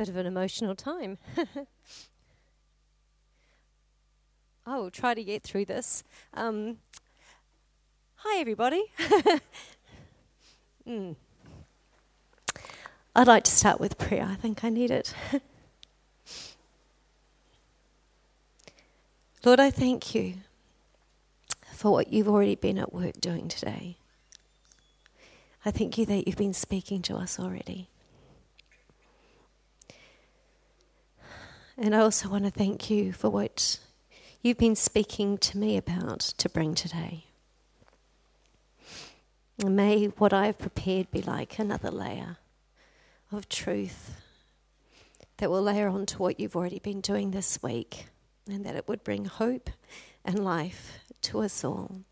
bit of an emotional time. I will try to get through this. Um, hi, everybody. mm. I'd like to start with prayer. I think I need it. Lord, I thank you for what you've already been at work doing today. I thank you that you've been speaking to us already. And I also want to thank you for what you've been speaking to me about to bring today. And may what I have prepared be like another layer of truth that will layer onto what you've already been doing this week, and that it would bring hope and life to us all.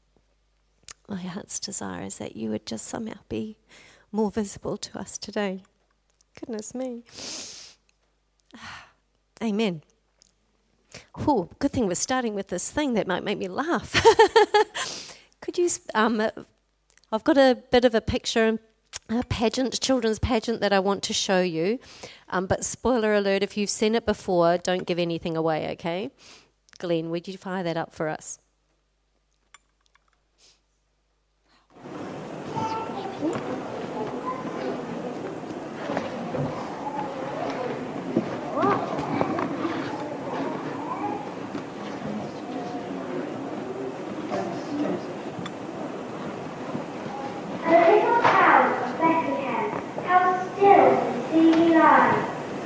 My heart's desire is that you would just somehow be more visible to us today. Goodness me. Ah. Amen. Oh, good thing we're starting with this thing that might make me laugh. Could you? Um, I've got a bit of a picture, a pageant, children's pageant that I want to show you. Um, but spoiler alert: if you've seen it before, don't give anything away. Okay, Glenn, would you fire that up for us?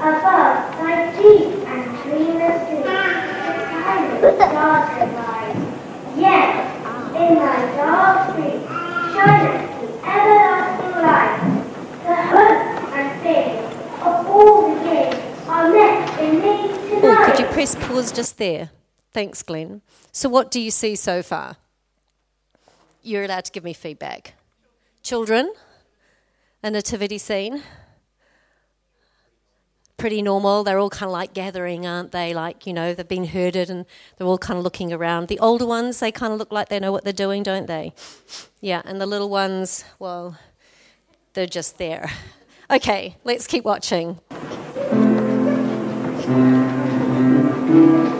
above thy deep and dreamless sleep, silent stars can rise. Yet, in thy dark street, shineth the everlasting light. The hope and fear of all the years are met in me tonight. Oh, could you press pause just there? Thanks, Glenn. So, what do you see so far? You're allowed to give me feedback. Children, a nativity scene pretty normal. They're all kind of like gathering, aren't they? Like, you know, they've been herded and they're all kind of looking around. The older ones, they kind of look like they know what they're doing, don't they? Yeah, and the little ones, well, they're just there. Okay, let's keep watching.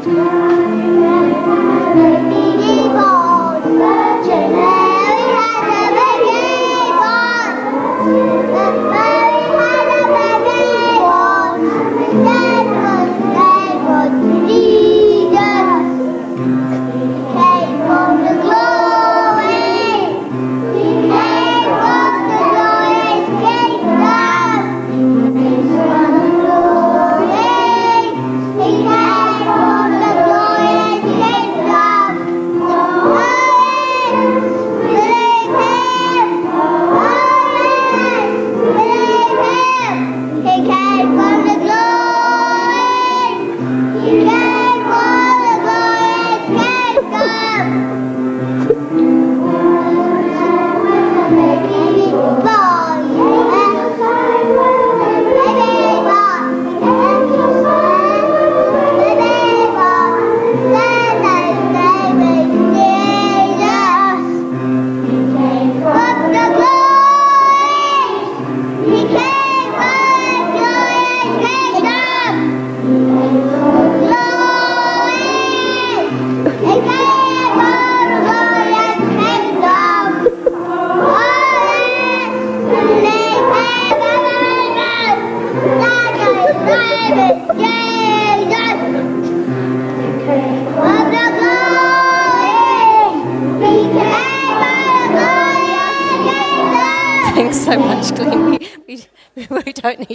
Thank you.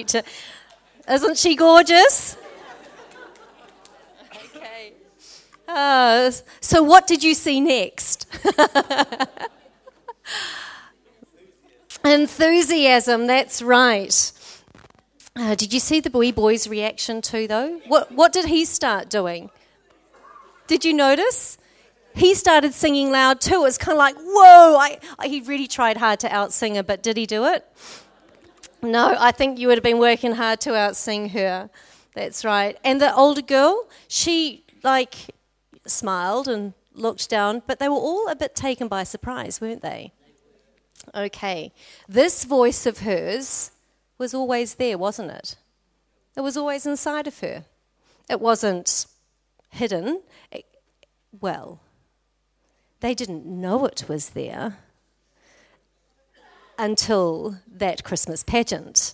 To. Isn't she gorgeous? Okay. Uh, so, what did you see next? Enthusiasm, that's right. Uh, did you see the wee boy's reaction too, though? What, what did he start doing? Did you notice? He started singing loud too. It was kind of like, whoa! I, I, he really tried hard to outsing her, but did he do it? No, I think you would have been working hard to outsing her. That's right. And the older girl, she like smiled and looked down, but they were all a bit taken by surprise, weren't they? Okay. This voice of hers was always there, wasn't it? It was always inside of her. It wasn't hidden. It, well, they didn't know it was there until that Christmas pageant.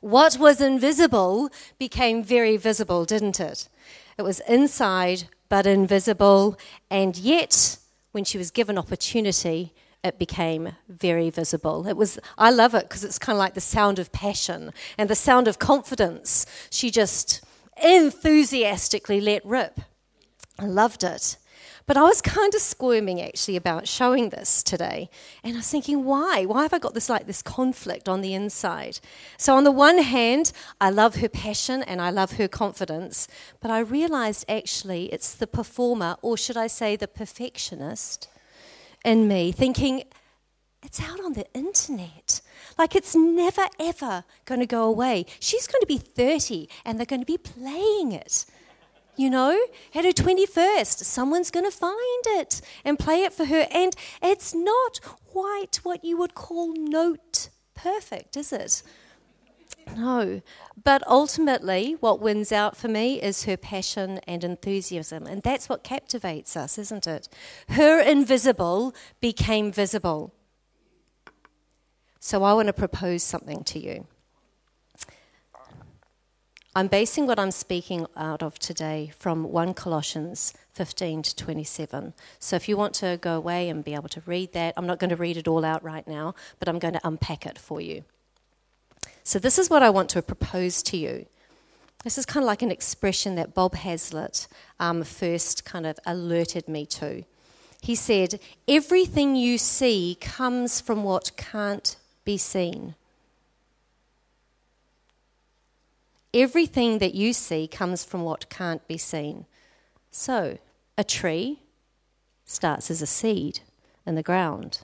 What was invisible became very visible, didn't it? It was inside but invisible, and yet, when she was given opportunity, it became very visible. It was I love it because it's kind of like the sound of passion and the sound of confidence. She just enthusiastically let rip. I loved it. But I was kind of squirming actually about showing this today. And I was thinking, why? Why have I got this like this conflict on the inside? So on the one hand, I love her passion and I love her confidence, but I realized actually it's the performer, or should I say the perfectionist, in me thinking, it's out on the internet. Like it's never ever going to go away. She's going to be 30 and they're going to be playing it you know, at her 21st. Someone's going to find it and play it for her. And it's not quite what you would call note perfect, is it? No. But ultimately, what wins out for me is her passion and enthusiasm. And that's what captivates us, isn't it? Her invisible became visible. So I want to propose something to you. I'm basing what I'm speaking out of today from 1 Colossians 15 to 27. So if you want to go away and be able to read that, I'm not going to read it all out right now, but I'm going to unpack it for you. So this is what I want to propose to you. This is kind of like an expression that Bob Hazlett um, first kind of alerted me to. He said, Everything you see comes from what can't be seen. Everything that you see comes from what can't be seen. So, a tree starts as a seed in the ground.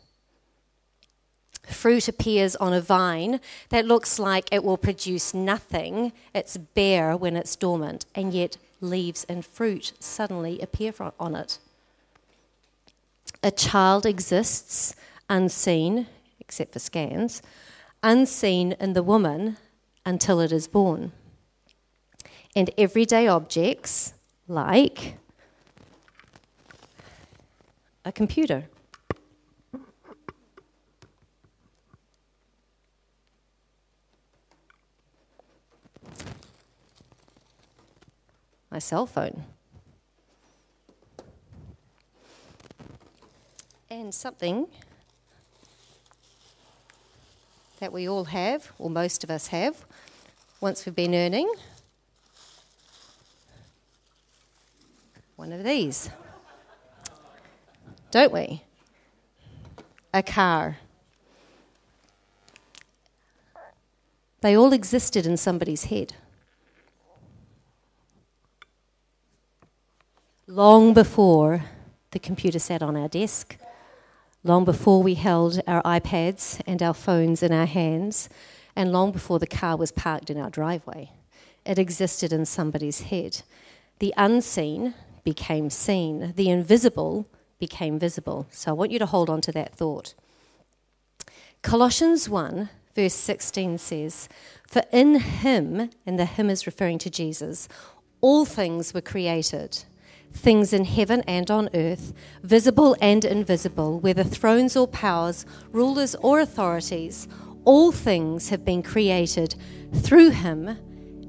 Fruit appears on a vine that looks like it will produce nothing. It's bare when it's dormant, and yet leaves and fruit suddenly appear on it. A child exists unseen, except for scans, unseen in the woman until it is born and everyday objects like a computer. My cell phone. And something that we all have, or most of us have, once we've been earning one of these. Don't we? A car. They all existed in somebody's head. Long before the computer sat on our desk, long before we held our iPads and our phones in our hands, and long before the car was parked in our driveway, it existed in somebody's head. The unseen became seen, the invisible became visible. So I want you to hold on to that thought. Colossians 1, verse 16 says, For in him, and the him is referring to Jesus, all things were created, things in heaven and on earth, visible and invisible, whether thrones or powers, rulers or authorities, all things have been created through him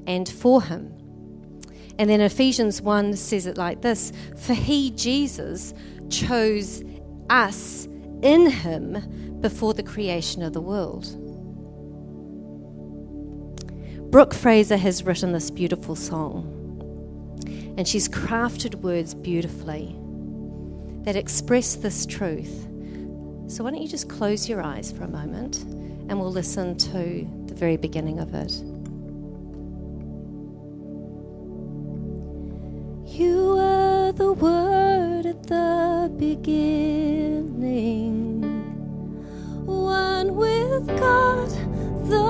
and for him. And then Ephesians 1 says it like this For he, Jesus, chose us in him before the creation of the world. Brooke Fraser has written this beautiful song, and she's crafted words beautifully that express this truth. So, why don't you just close your eyes for a moment and we'll listen to the very beginning of it. The Word at the beginning, one with God, the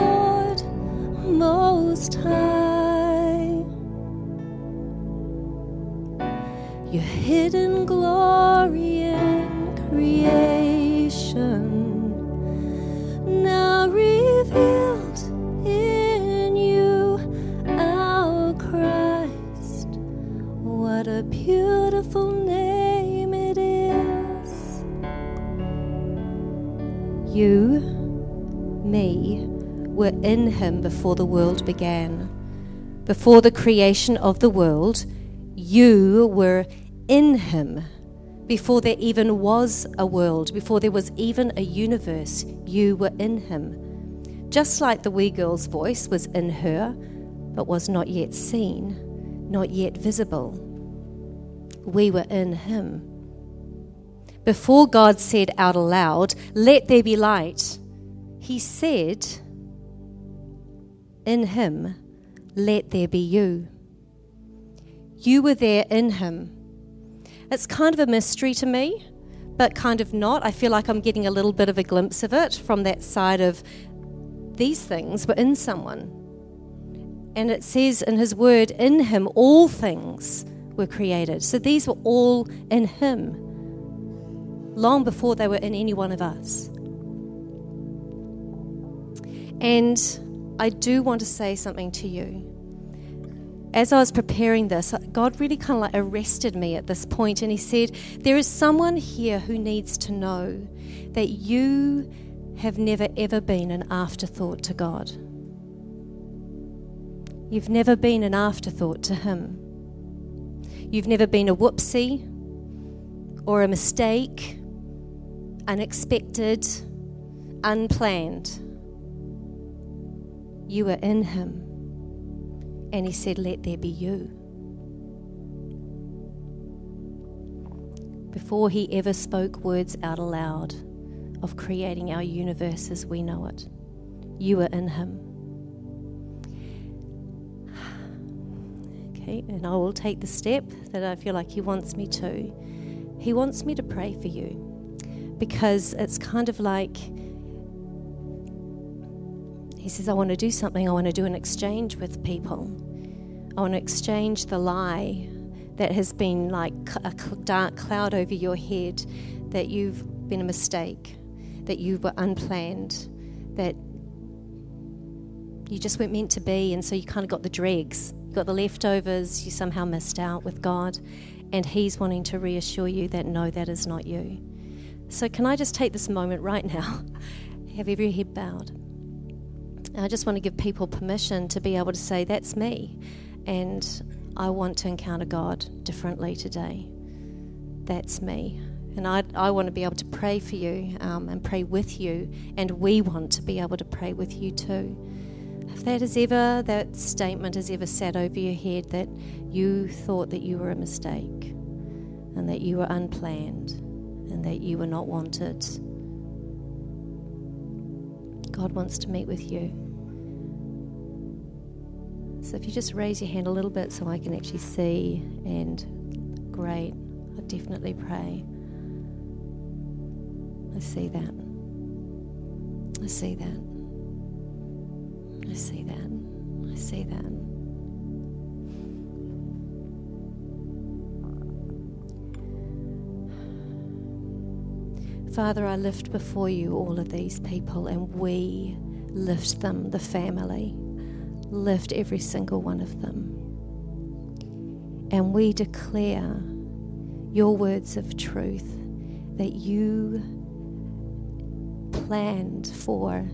Lord Most High. Your hidden glory in creation, a beautiful name it is. You, me, were in him before the world began. Before the creation of the world, you were in him. Before there even was a world, before there was even a universe, you were in him. Just like the wee girl's voice was in her, but was not yet seen, not yet visible. We were in him. Before God said out aloud, Let there be light, he said, In him, let there be you. You were there in him. It's kind of a mystery to me, but kind of not. I feel like I'm getting a little bit of a glimpse of it from that side of these things were in someone. And it says in his word, in him all things were created. So these were all in him long before they were in any one of us. And I do want to say something to you. As I was preparing this, God really kind of like arrested me at this point and He said, There is someone here who needs to know that you have never ever been an afterthought to God. You've never been an afterthought to Him. You've never been a whoopsie or a mistake, unexpected, unplanned. You were in Him. And He said, Let there be you. Before He ever spoke words out aloud of creating our universe as we know it, you were in Him. Okay, and I will take the step that I feel like He wants me to. He wants me to pray for you because it's kind of like he says, I want to do something. I want to do an exchange with people. I want to exchange the lie that has been like a dark cloud over your head, that you've been a mistake, that you were unplanned, that you just weren't meant to be, and so you kind of got the dregs, you got the leftovers, you somehow missed out with God, and He's wanting to reassure you that no, that is not you. So, can I just take this moment right now? Have every head bowed. I just want to give people permission to be able to say, That's me. And I want to encounter God differently today. That's me. And I, I want to be able to pray for you um, and pray with you. And we want to be able to pray with you too. If that has ever, that statement has ever sat over your head that you thought that you were a mistake and that you were unplanned and that you were not wanted, God wants to meet with you. So if you just raise your hand a little bit so I can actually see, and great, I definitely pray. I see that. I see that. I see that. I see that. Father, I lift before you all of these people and we lift them, the family lift every single one of them. And we declare your words of truth that you planned for,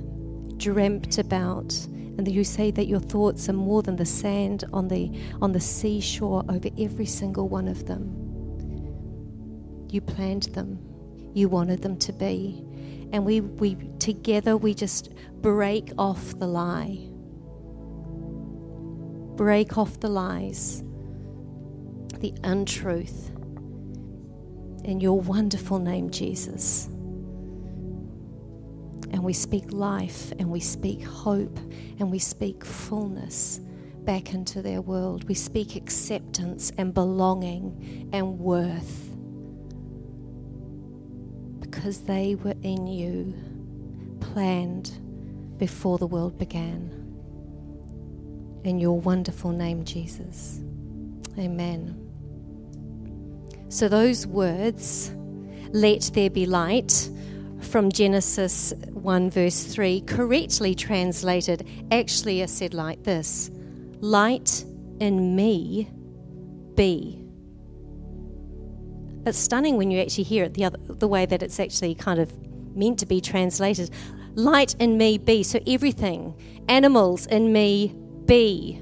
dreamt about, and you say that your thoughts are more than the sand on the, on the seashore over every single one of them. You planned them, you wanted them to be. And we, we together we just break off the lie break off the lies, the untruth. In your wonderful name, Jesus. And we speak life and we speak hope and we speak fullness back into their world. We speak acceptance and belonging and worth because they were in you, planned before the world began in your wonderful name, Jesus. Amen. So, those words, let there be light, from Genesis 1, verse 3, correctly translated, actually are said like this Light in me be. It's stunning when you actually hear it the, other, the way that it's actually kind of meant to be translated. Light in me be. So everything, animals in me be.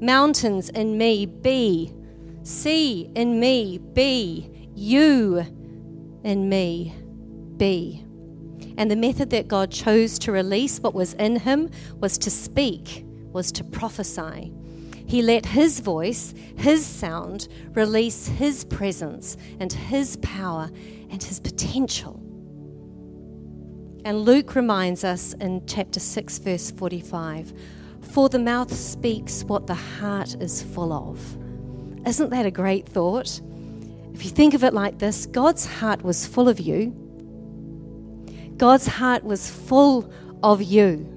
Mountains in me be. Sea in me be. You in me be. And the method that God chose to release what was in him was to speak, was to prophesy. He let his voice, his sound, release his presence and his power and his potential. And Luke reminds us in chapter 6, verse 45 For the mouth speaks what the heart is full of. Isn't that a great thought? If you think of it like this, God's heart was full of you. God's heart was full of you.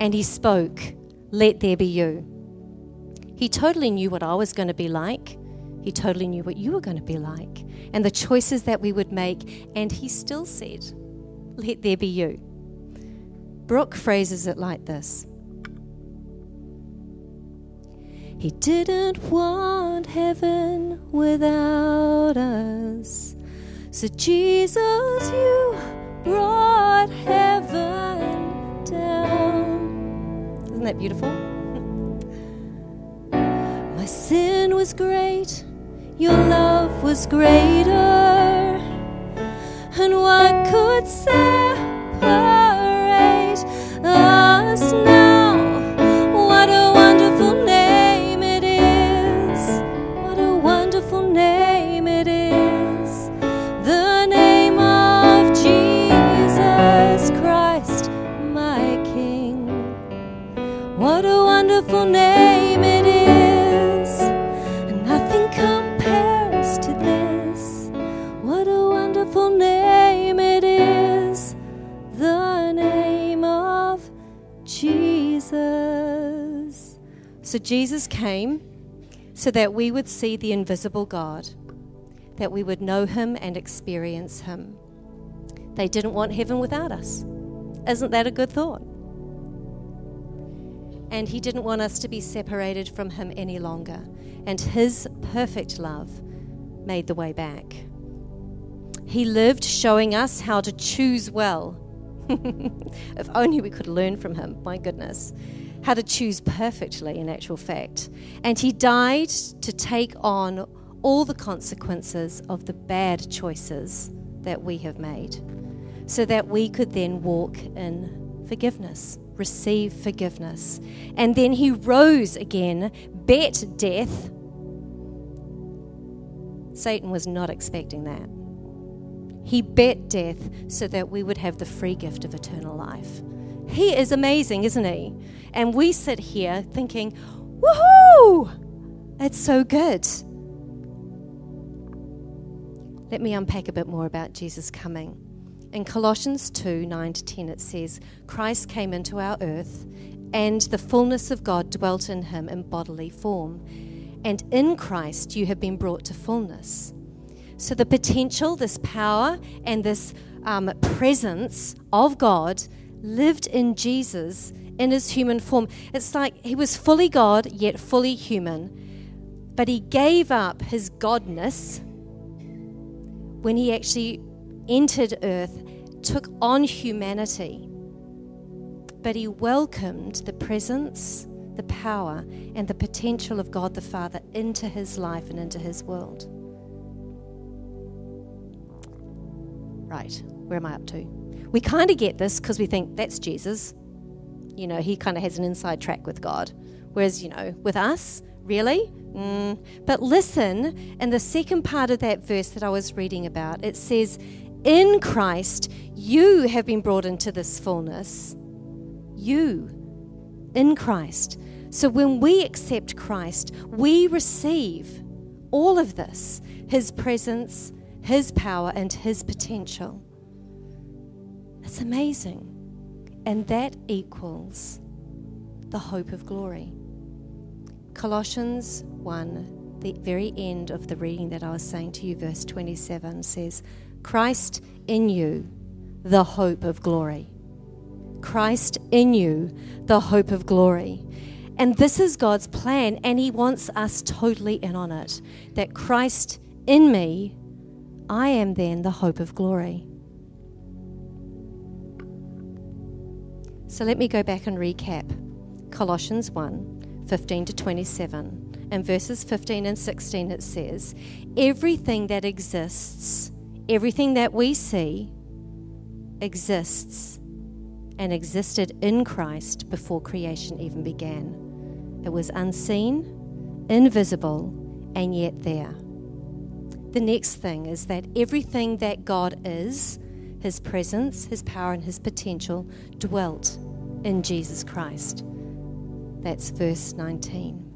And He spoke, Let there be you. He totally knew what I was going to be like. He totally knew what you were going to be like and the choices that we would make. And He still said, let there be you. Brooke phrases it like this He didn't want heaven without us. So, Jesus, you brought heaven down. Isn't that beautiful? My sin was great, your love was greater. And what could separate Jesus came so that we would see the invisible God, that we would know him and experience him. They didn't want heaven without us. Isn't that a good thought? And he didn't want us to be separated from him any longer. And his perfect love made the way back. He lived showing us how to choose well. if only we could learn from him, my goodness. How to choose perfectly, in actual fact. And he died to take on all the consequences of the bad choices that we have made, so that we could then walk in forgiveness, receive forgiveness. And then he rose again, bet death. Satan was not expecting that. He bet death so that we would have the free gift of eternal life. He is amazing, isn't he? And we sit here thinking, woohoo! It's so good. Let me unpack a bit more about Jesus coming. In Colossians 2 9 to 10, it says, Christ came into our earth, and the fullness of God dwelt in him in bodily form. And in Christ you have been brought to fullness. So the potential, this power, and this um, presence of God lived in Jesus in his human form. It's like he was fully God, yet fully human. But he gave up his godness when he actually entered earth, took on humanity. But he welcomed the presence, the power, and the potential of God the Father into his life and into his world. Right, where am I up to? We kind of get this because we think that's Jesus. You know, he kind of has an inside track with God. Whereas, you know, with us, really? Mm. But listen, in the second part of that verse that I was reading about, it says, In Christ, you have been brought into this fullness. You, in Christ. So when we accept Christ, we receive all of this His presence, His power, and His potential. It's amazing. And that equals the hope of glory. Colossians 1, the very end of the reading that I was saying to you, verse 27 says, Christ in you, the hope of glory. Christ in you, the hope of glory. And this is God's plan, and He wants us totally in on it. That Christ in me, I am then the hope of glory. So let me go back and recap Colossians 1 15 to 27. And verses 15 and 16 it says, Everything that exists, everything that we see, exists and existed in Christ before creation even began. It was unseen, invisible, and yet there. The next thing is that everything that God is, his presence, his power, and his potential dwelt in Jesus Christ. That's verse 19.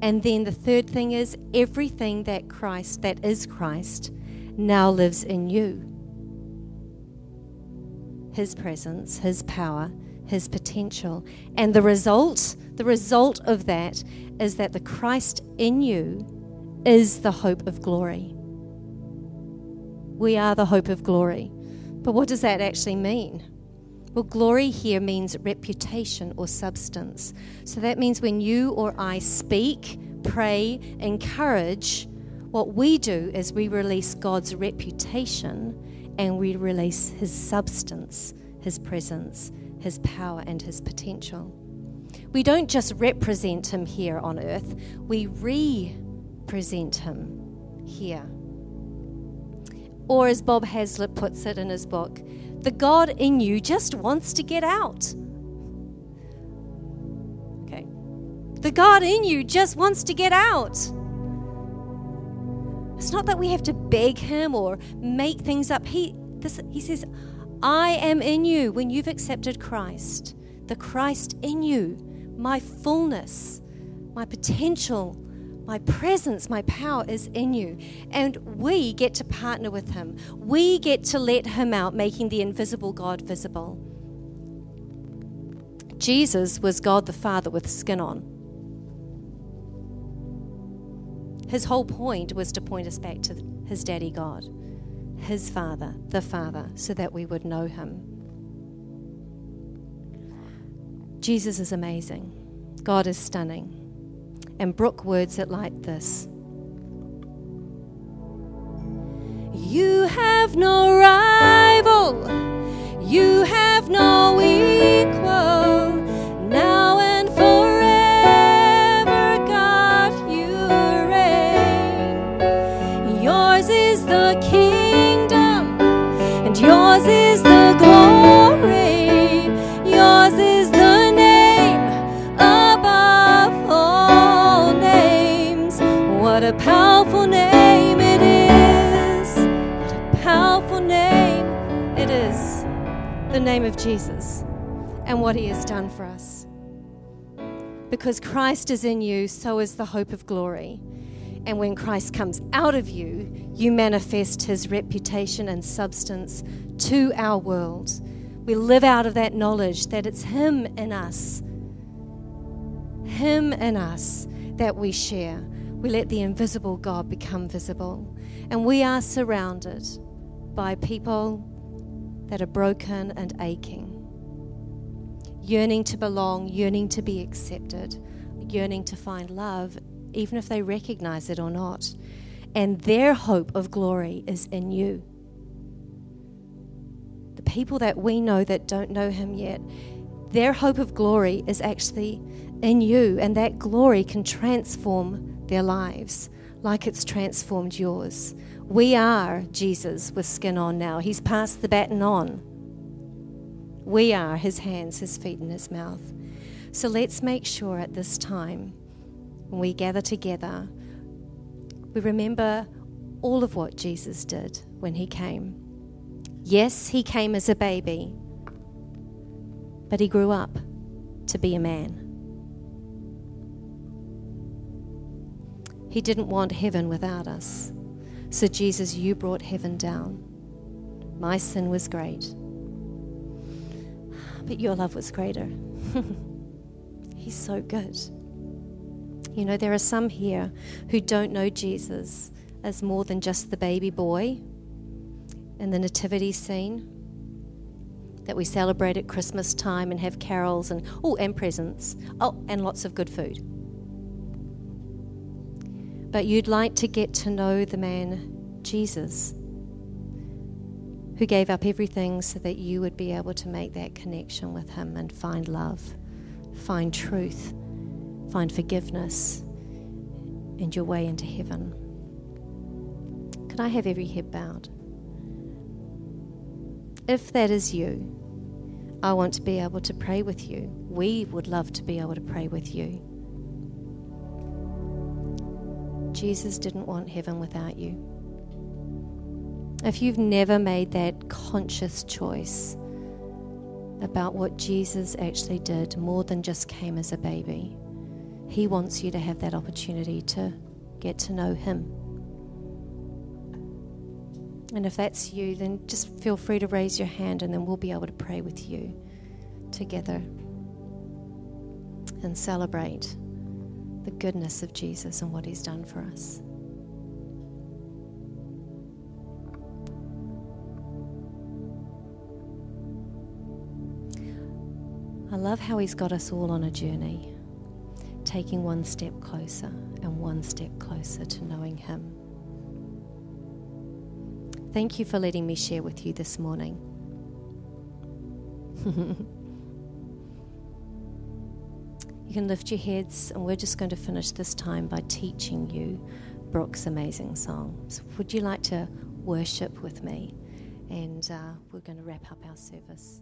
And then the third thing is everything that Christ, that is Christ, now lives in you. His presence, His power, His potential. And the result, the result of that is that the Christ in you is the hope of glory. We are the hope of glory. But what does that actually mean? Well, glory here means reputation or substance. So that means when you or I speak, pray, encourage, what we do is we release God's reputation and we release His substance, His presence, His power, and His potential. We don't just represent Him here on earth, we represent Him here. Or, as Bob Hazlett puts it in his book, the God in you just wants to get out. Okay. The God in you just wants to get out. It's not that we have to beg him or make things up. He, this, he says, I am in you when you've accepted Christ. The Christ in you, my fullness, my potential, my presence, my power is in you. And we get to partner with Him. We get to let Him out, making the invisible God visible. Jesus was God the Father with skin on. His whole point was to point us back to His daddy God, His Father, the Father, so that we would know Him. Jesus is amazing. God is stunning. And Brooke words it like this You have no rival, you have no equal. Name of Jesus and what he has done for us. Because Christ is in you, so is the hope of glory. And when Christ comes out of you, you manifest his reputation and substance to our world. We live out of that knowledge that it's him in us, him in us that we share. We let the invisible God become visible. And we are surrounded by people that are broken and aching yearning to belong, yearning to be accepted, yearning to find love, even if they recognize it or not. And their hope of glory is in you. The people that we know that don't know Him yet, their hope of glory is actually in you, and that glory can transform their lives like it's transformed yours. We are Jesus with skin on now. He's passed the baton on. We are his hands, his feet, and his mouth. So let's make sure at this time, when we gather together, we remember all of what Jesus did when he came. Yes, he came as a baby, but he grew up to be a man. He didn't want heaven without us. So, Jesus, you brought heaven down. My sin was great but your love was greater. He's so good. You know, there are some here who don't know Jesus as more than just the baby boy in the nativity scene that we celebrate at Christmas time and have carols and oh and presents. Oh, and lots of good food. But you'd like to get to know the man Jesus, who gave up everything so that you would be able to make that connection with Him and find love, find truth, find forgiveness, and your way into heaven. Can I have every head bowed? If that is you, I want to be able to pray with you. We would love to be able to pray with you. Jesus didn't want heaven without you. If you've never made that conscious choice about what Jesus actually did, more than just came as a baby, He wants you to have that opportunity to get to know Him. And if that's you, then just feel free to raise your hand and then we'll be able to pray with you together and celebrate the goodness of Jesus and what He's done for us. I love how He's got us all on a journey, taking one step closer and one step closer to knowing Him. Thank you for letting me share with you this morning. You can lift your heads, and we're just going to finish this time by teaching you Brooke's amazing song. So would you like to worship with me? And uh, we're going to wrap up our service.